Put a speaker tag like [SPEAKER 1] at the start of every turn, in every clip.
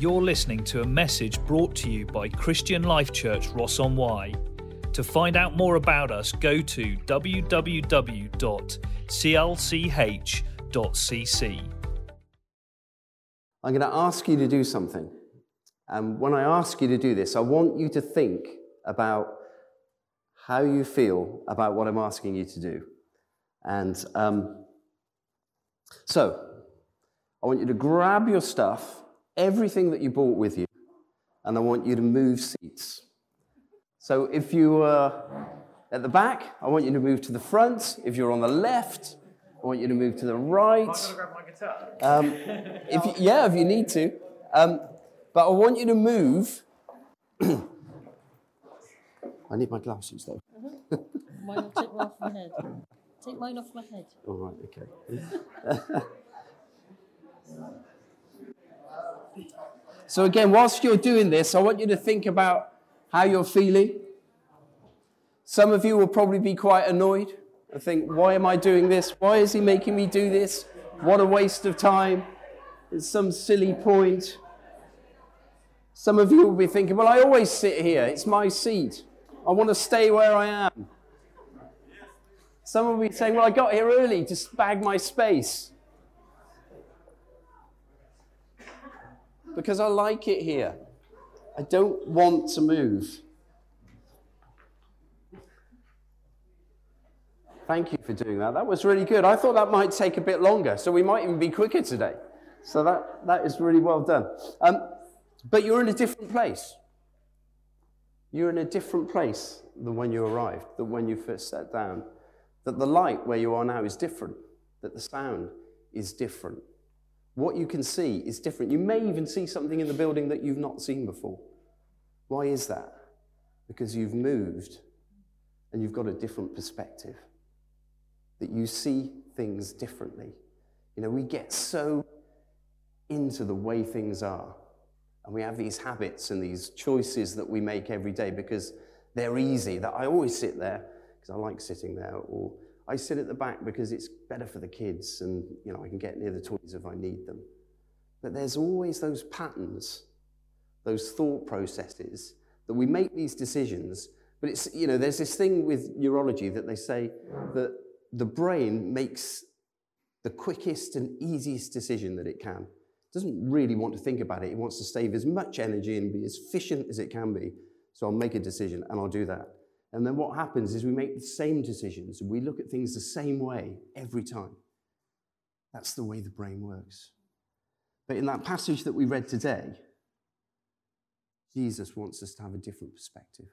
[SPEAKER 1] You're listening to a message brought to you by Christian Life Church Ross on Wye. To find out more about us, go to www.clch.cc.
[SPEAKER 2] I'm going to ask you to do something. And when I ask you to do this, I want you to think about how you feel about what I'm asking you to do. And um, so, I want you to grab your stuff, everything that you brought with you, and I want you to move seats. So, if you are at the back, I want you to move to the front. If you're on the left, I want you to move to the right. Um, if you, yeah, if you need to. Um, but I want you to move. I need my glasses though.
[SPEAKER 3] Mine will take off my head. Take mine off my head.
[SPEAKER 2] All right, okay. so, again, whilst you're doing this, I want you to think about how you're feeling. Some of you will probably be quite annoyed and think, why am I doing this? Why is he making me do this? What a waste of time. It's some silly point. Some of you will be thinking, well, I always sit here. It's my seat. I want to stay where I am. Some will be saying, well, I got here early to bag my space. Because I like it here. I don't want to move. Thank you for doing that. That was really good. I thought that might take a bit longer, so we might even be quicker today. So that, that is really well done. Um, but you're in a different place. You're in a different place than when you arrived, than when you first sat down. That the light where you are now is different, that the sound is different. What you can see is different. You may even see something in the building that you've not seen before. Why is that? Because you've moved and you've got a different perspective, that you see things differently. You know, we get so into the way things are and we have these habits and these choices that we make every day because they're easy. That I always sit there because I like sitting there, or I sit at the back because it's better for the kids and you know I can get near the toys if I need them. But there's always those patterns, those thought processes that we make these decisions. But it's you know there's this thing with neurology that they say that the brain makes the quickest and easiest decision that it can doesn't really want to think about it. It wants to save as much energy and be as efficient as it can be. So I'll make a decision and I'll do that. And then what happens is we make the same decisions and we look at things the same way every time. That's the way the brain works. But in that passage that we read today, Jesus wants us to have a different perspective.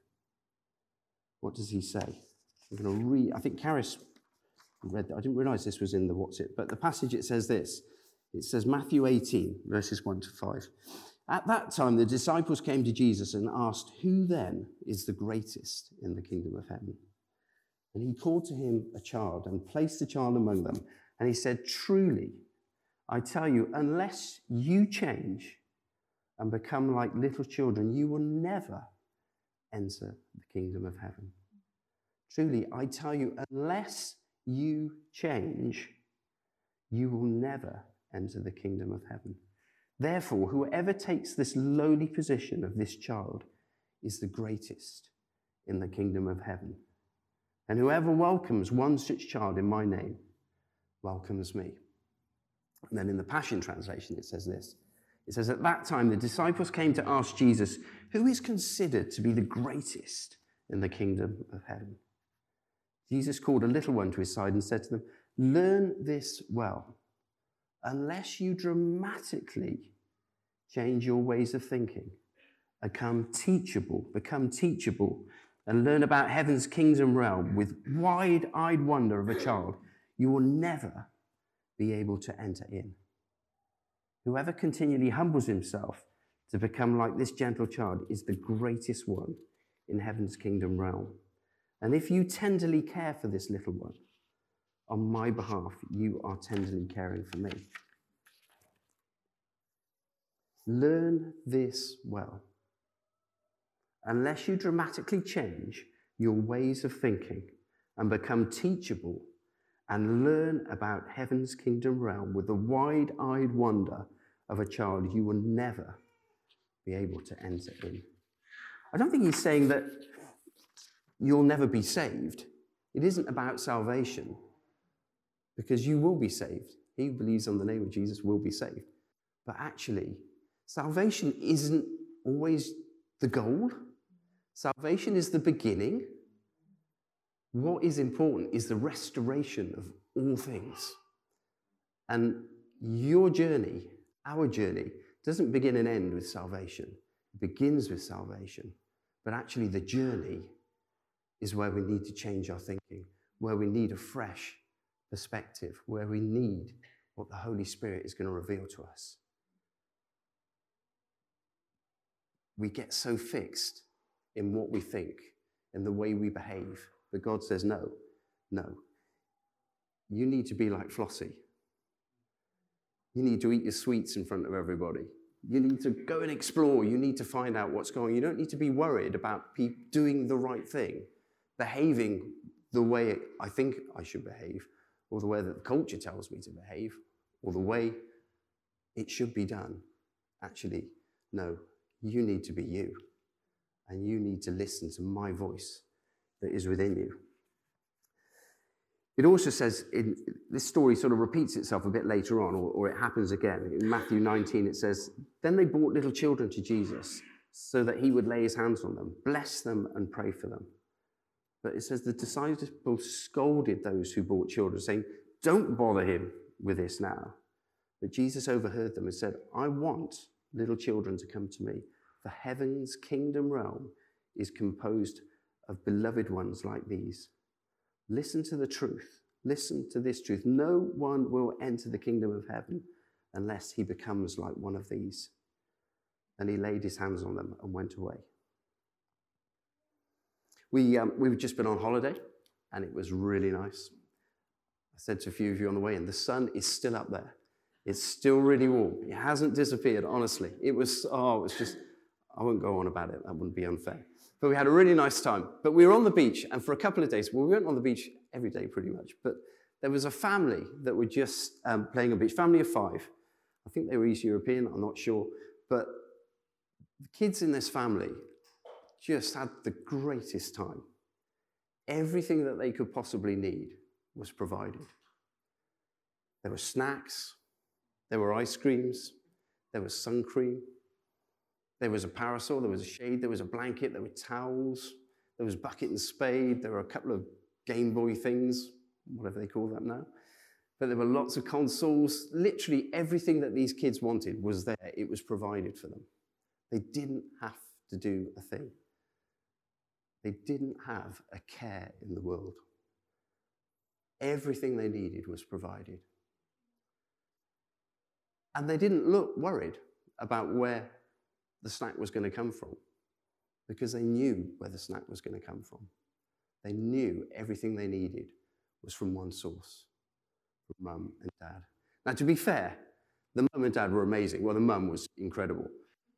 [SPEAKER 2] What does he say? I'm going to read, I think Karis read that. I didn't realize this was in the what's it, but the passage it says this. It says Matthew 18, verses 1 to 5. At that time, the disciples came to Jesus and asked, Who then is the greatest in the kingdom of heaven? And he called to him a child and placed the child among them. And he said, Truly, I tell you, unless you change and become like little children, you will never enter the kingdom of heaven. Truly, I tell you, unless you change, you will never enter the kingdom of heaven. Therefore, whoever takes this lowly position of this child is the greatest in the kingdom of heaven. And whoever welcomes one such child in my name welcomes me. And then in the Passion Translation, it says this It says, At that time, the disciples came to ask Jesus, Who is considered to be the greatest in the kingdom of heaven? Jesus called a little one to his side and said to them, Learn this well unless you dramatically change your ways of thinking, become teachable, become teachable, and learn about heaven's kingdom realm with wide eyed wonder of a child, you will never be able to enter in. Whoever continually humbles himself to become like this gentle child is the greatest one in heaven's kingdom realm. And if you tenderly care for this little one, on my behalf, you are tenderly caring for me. Learn this well. Unless you dramatically change your ways of thinking and become teachable and learn about heaven's kingdom realm with the wide eyed wonder of a child, you will never be able to enter in. I don't think he's saying that you'll never be saved. It isn't about salvation because you will be saved. He who believes on the name of Jesus will be saved. But actually, salvation isn't always the goal. Salvation is the beginning. What is important is the restoration of all things. And your journey, our journey, doesn't begin and end with salvation. It begins with salvation. But actually, the journey is where we need to change our thinking, where we need a fresh perspective, where we need what the Holy Spirit is going to reveal to us. We get so fixed in what we think, in the way we behave, but God says, no, no. You need to be like Flossie. You need to eat your sweets in front of everybody. You need to go and explore. You need to find out what's going on. You don't need to be worried about pe- doing the right thing, behaving the way I think I should behave, or the way that the culture tells me to behave, or the way it should be done. Actually, no, you need to be you. And you need to listen to my voice that is within you. It also says, in, this story sort of repeats itself a bit later on, or, or it happens again. In Matthew 19, it says, Then they brought little children to Jesus so that he would lay his hands on them, bless them, and pray for them. But it says the disciples scolded those who brought children, saying, Don't bother him with this now. But Jesus overheard them and said, I want little children to come to me. For heaven's kingdom realm is composed of beloved ones like these. Listen to the truth. Listen to this truth. No one will enter the kingdom of heaven unless he becomes like one of these. And he laid his hands on them and went away. We, um, we've just been on holiday and it was really nice. I said to a few of you on the way in, the sun is still up there. It's still really warm. It hasn't disappeared, honestly. It was, oh, it was just, I won't go on about it. That wouldn't be unfair. But we had a really nice time. But we were on the beach, and for a couple of days, well, we went on the beach every day pretty much, but there was a family that were just um, playing on the beach, family of five. I think they were East European, I'm not sure. But the kids in this family just had the greatest time. Everything that they could possibly need was provided. There were snacks, there were ice creams, there was sun cream, there was a parasol, there was a shade, there was a blanket, there were towels, there was bucket and spade, there were a couple of Game Boy things, whatever they call that now. But there were lots of consoles. Literally everything that these kids wanted was there. It was provided for them. They didn't have to do a thing. They didn't have a care in the world. Everything they needed was provided. And they didn't look worried about where the snack was going to come from because they knew where the snack was going to come from. They knew everything they needed was from one source from mum and dad. Now, to be fair, the mum and dad were amazing. Well, the mum was incredible.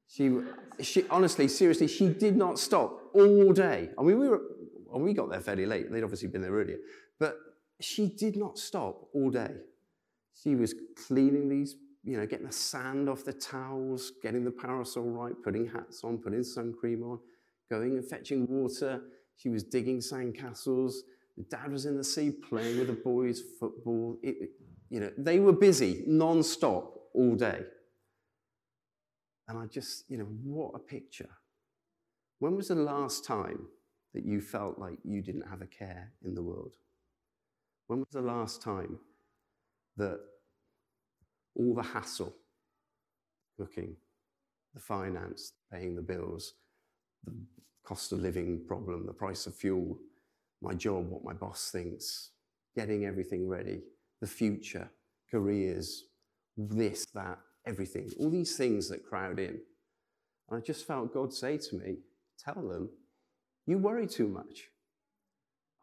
[SPEAKER 2] She, she, honestly, seriously, she did not stop all day. I mean, we were, well, we got there fairly late. They'd obviously been there earlier, but she did not stop all day. She was cleaning these you know, getting the sand off the towels, getting the parasol right, putting hats on, putting sun cream on, going and fetching water. She was digging sandcastles. Dad was in the sea playing with the boys, football. It, you know, they were busy non-stop all day. And I just, you know, what a picture. When was the last time that you felt like you didn't have a care in the world? When was the last time that all the hassle, cooking, the finance, paying the bills, the cost of living problem, the price of fuel, my job, what my boss thinks, getting everything ready, the future, careers, this, that, everything, all these things that crowd in. And I just felt God say to me, Tell them, you worry too much.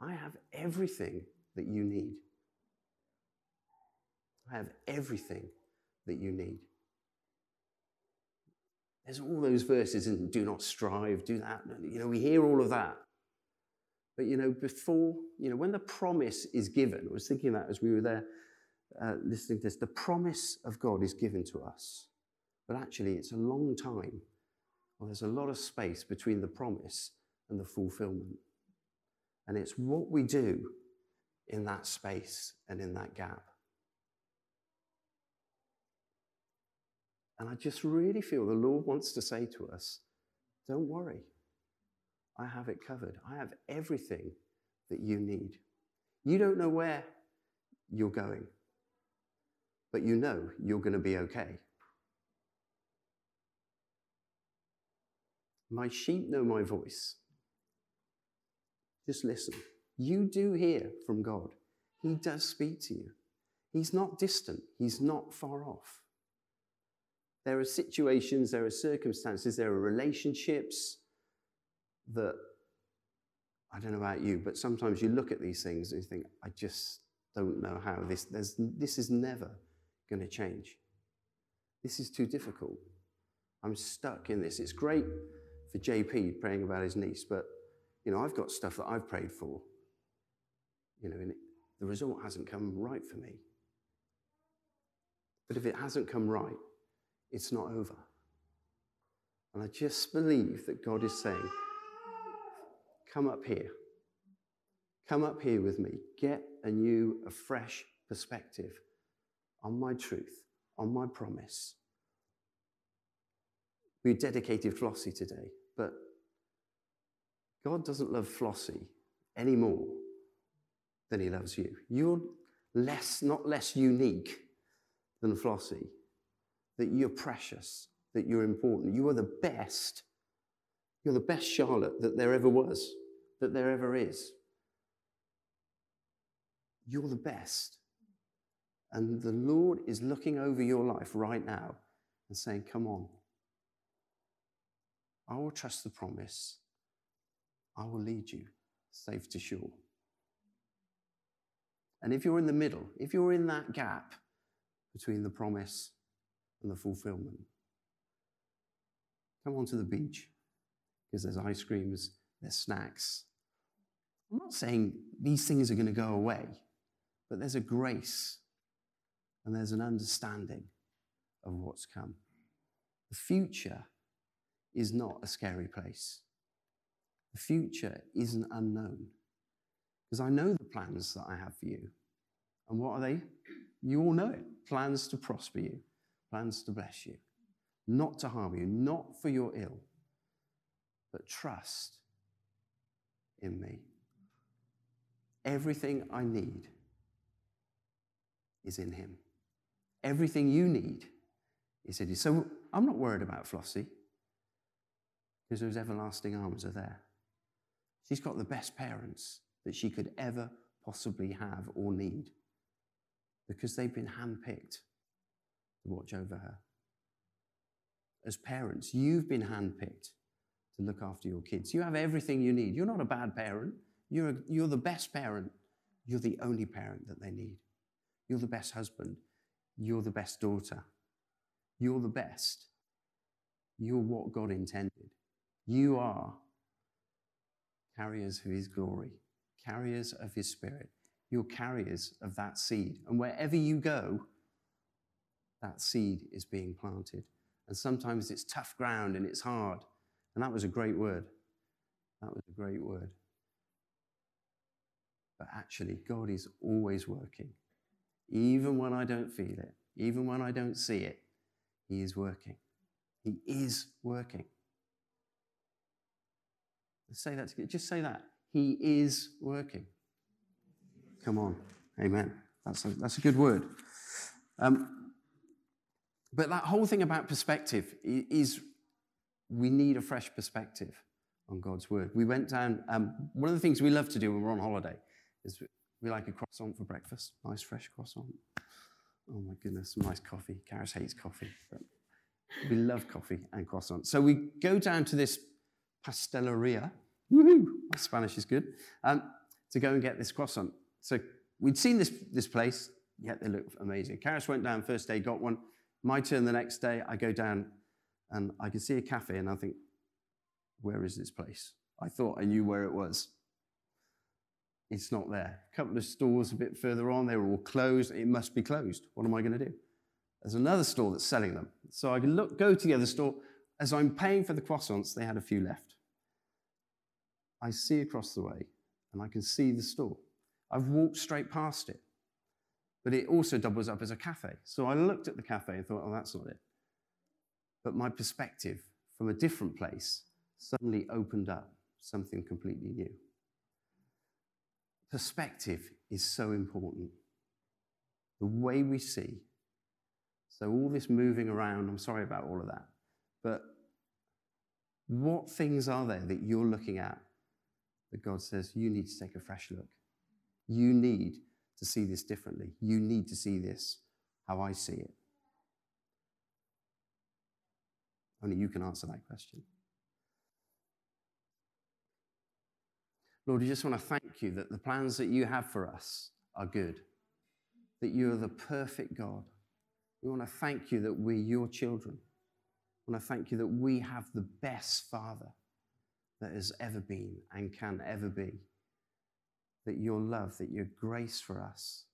[SPEAKER 2] I have everything that you need. I have everything that you need. There's all those verses in do not strive, do that. You know, we hear all of that. But, you know, before, you know, when the promise is given, I was thinking that as we were there uh, listening to this, the promise of God is given to us. But actually, it's a long time Well, there's a lot of space between the promise and the fulfillment. And it's what we do in that space and in that gap. And I just really feel the Lord wants to say to us don't worry, I have it covered. I have everything that you need. You don't know where you're going, but you know you're going to be okay. My sheep know my voice. Just listen. You do hear from God. He does speak to you. He's not distant, He's not far off. There are situations, there are circumstances, there are relationships that, I don't know about you, but sometimes you look at these things and you think, I just don't know how this, this is never going to change. This is too difficult. I'm stuck in this. It's great for JP praying about his niece, but you know, I've got stuff that I've prayed for. You know, and the result hasn't come right for me. But if it hasn't come right, it's not over. And I just believe that God is saying, Come up here. Come up here with me. Get a new, a fresh perspective on my truth, on my promise. We dedicated Flossie today, but God doesn't love Flossie any more than he loves you. You're less, not less unique than Flossie, that you're precious, that you're important. You are the best. You're the best Charlotte that there ever was, that there ever is. You're the best. And the Lord is looking over your life right now and saying, Come on. I will trust the promise. I will lead you safe to shore. And if you're in the middle, if you're in that gap between the promise and the fulfillment, come onto the beach because there's ice creams, there's snacks. I'm not saying these things are going to go away, but there's a grace and there's an understanding of what's come. The future is not a scary place. The future isn't unknown. Because I know the plans that I have for you. And what are they? You all know it. Plans to prosper you, plans to bless you, not to harm you, not for your ill, but trust in me. Everything I need is in Him. Everything you need is in Him. So I'm not worried about Flossie because those everlasting arms are there. She's got the best parents that she could ever possibly have or need because they've been handpicked watch over her. As parents, you've been handpicked to look after your kids. You have everything you need. You're not a bad parent, you're, a, you're the best parent. You're the only parent that they need. You're the best husband. You're the best daughter. You're the best. You're what God intended. You are carriers of his glory, carriers of his spirit. You're carriers of that seed. And wherever you go, that seed is being planted. And sometimes it's tough ground and it's hard. And that was a great word. That was a great word. But actually, God is always working. Even when I don't feel it, even when I don't see it, He is working. He is working. Say that together. Just say that. He is working. Come on. Amen. That's a, that's a good word. Um, but that whole thing about perspective is we need a fresh perspective on God's word. We went down, um, one of the things we love to do when we're on holiday is we like a croissant for breakfast. Nice fresh croissant. Oh my goodness, nice coffee. Karis hates coffee, we love coffee and croissants. So we go down to this pasteleria. Woohoo! My Spanish is good. Um, to go and get this croissant. So we'd seen this, this place. Yeah, they look amazing. Karis went down first day, got one. My turn the next day, I go down and I can see a cafe and I think, where is this place? I thought I knew where it was. It's not there. A couple of stores a bit further on, they were all closed. It must be closed. What am I going to do? There's another store that's selling them. So I can look, go to the other store. as I'm paying for the croissants, they had a few left. I see across the way and I can see the store. I've walked straight past it, but it also doubles up as a cafe. So I looked at the cafe and thought, oh, that's not it. But my perspective from a different place suddenly opened up something completely new. Perspective is so important. The way we see. So, all this moving around, I'm sorry about all of that. But what things are there that you're looking at that God says you need to take a fresh look? You need to see this differently. You need to see this how I see it. Only you can answer that question. Lord, we just want to thank you that the plans that you have for us are good, that you are the perfect God. We want to thank you that we're your children. We want to thank you that we have the best Father that has ever been and can ever be. That your love, that your grace for us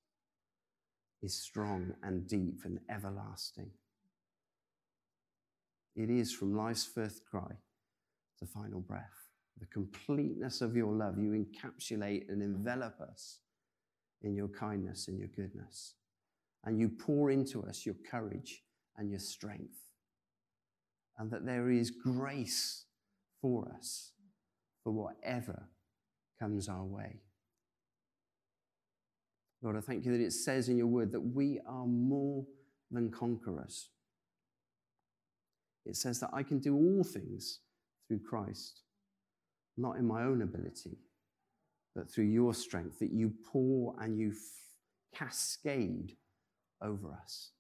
[SPEAKER 2] is strong and deep and everlasting. It is from life's first cry to final breath the completeness of your love. You encapsulate and envelop us in your kindness and your goodness. And you pour into us your courage and your strength. And that there is grace for us for whatever comes our way. Lord, I thank you that it says in your word that we are more than conquerors. It says that I can do all things through Christ not in my own ability, but through your strength that you pour and you f- cascade over us.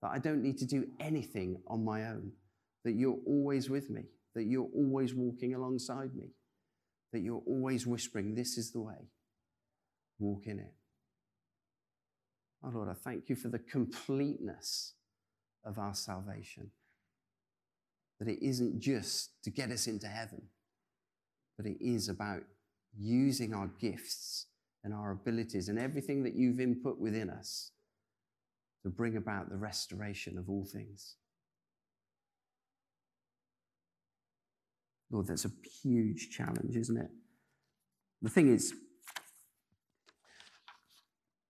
[SPEAKER 2] That I don't need to do anything on my own, that you're always with me, that you're always walking alongside me, that you're always whispering, This is the way, walk in it. Oh Lord, I thank you for the completeness of our salvation. That it isn't just to get us into heaven but it is about using our gifts and our abilities and everything that you've input within us to bring about the restoration of all things. Lord, that's a huge challenge, isn't it? The thing is,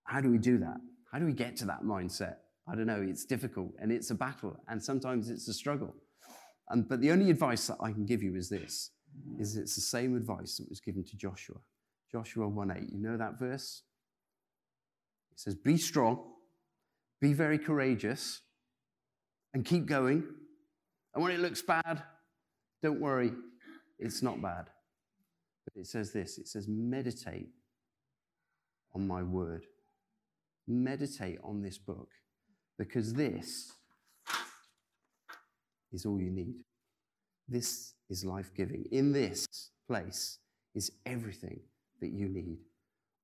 [SPEAKER 2] how do we do that? How do we get to that mindset? I don't know. It's difficult and it's a battle, and sometimes it's a struggle. And, but the only advice that I can give you is this is it's the same advice that was given to Joshua. Joshua 1:8. You know that verse? It says, Be strong, be very courageous, and keep going. And when it looks bad, don't worry, it's not bad. But it says this it says, Meditate on my word. Meditate on this book, because this is all you need. This is life giving. In this place is everything that you need.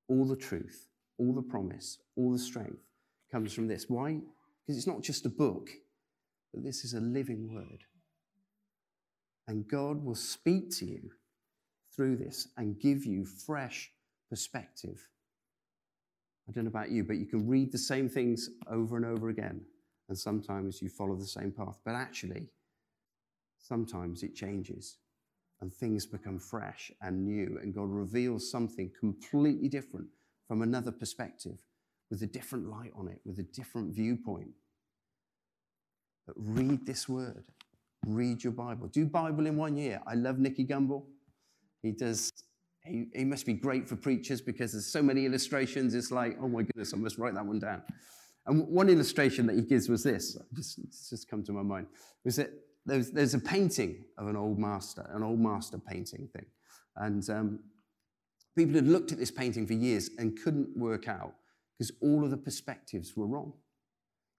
[SPEAKER 2] All the truth, all the promise, all the strength comes from this. Why? Because it's not just a book, but this is a living word. And God will speak to you through this and give you fresh perspective. I don't know about you, but you can read the same things over and over again, and sometimes you follow the same path. But actually, sometimes it changes and things become fresh and new, and God reveals something completely different from another perspective with a different light on it, with a different viewpoint. But read this word, read your Bible. Do Bible in one year. I love Nicky Gumbel. He does. He, he must be great for preachers because there's so many illustrations. It's like, oh my goodness, I must write that one down. And one illustration that he gives was this. Just, it's just come to my mind. Was that there's, there's a painting of an old master, an old master painting thing. And um, people had looked at this painting for years and couldn't work out because all of the perspectives were wrong.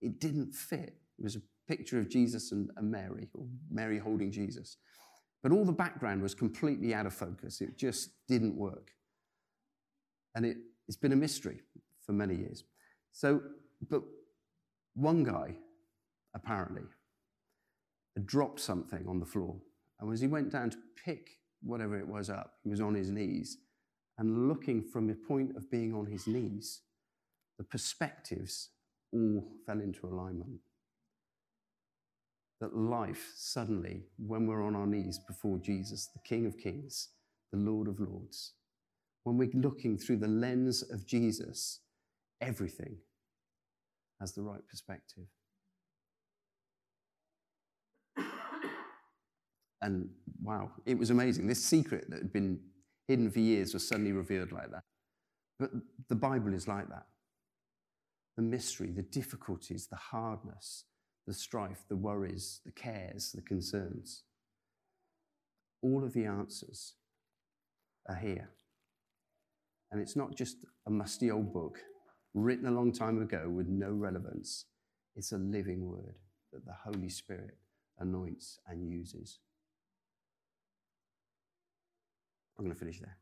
[SPEAKER 2] It didn't fit. It was a picture of Jesus and, and Mary, or Mary holding Jesus. But all the background was completely out of focus. It just didn't work. And it, it's been a mystery for many years. So, but one guy, apparently, dropped something on the floor. And as he went down to pick whatever it was up, he was on his knees. And looking from the point of being on his knees, the perspectives all fell into alignment. That life suddenly, when we're on our knees before Jesus, the King of Kings, the Lord of Lords, when we're looking through the lens of Jesus, everything has the right perspective. And wow, it was amazing. This secret that had been hidden for years was suddenly revealed like that. But the Bible is like that. The mystery, the difficulties, the hardness, the strife, the worries, the cares, the concerns. All of the answers are here. And it's not just a musty old book written a long time ago with no relevance, it's a living word that the Holy Spirit anoints and uses. I'm going to finish there.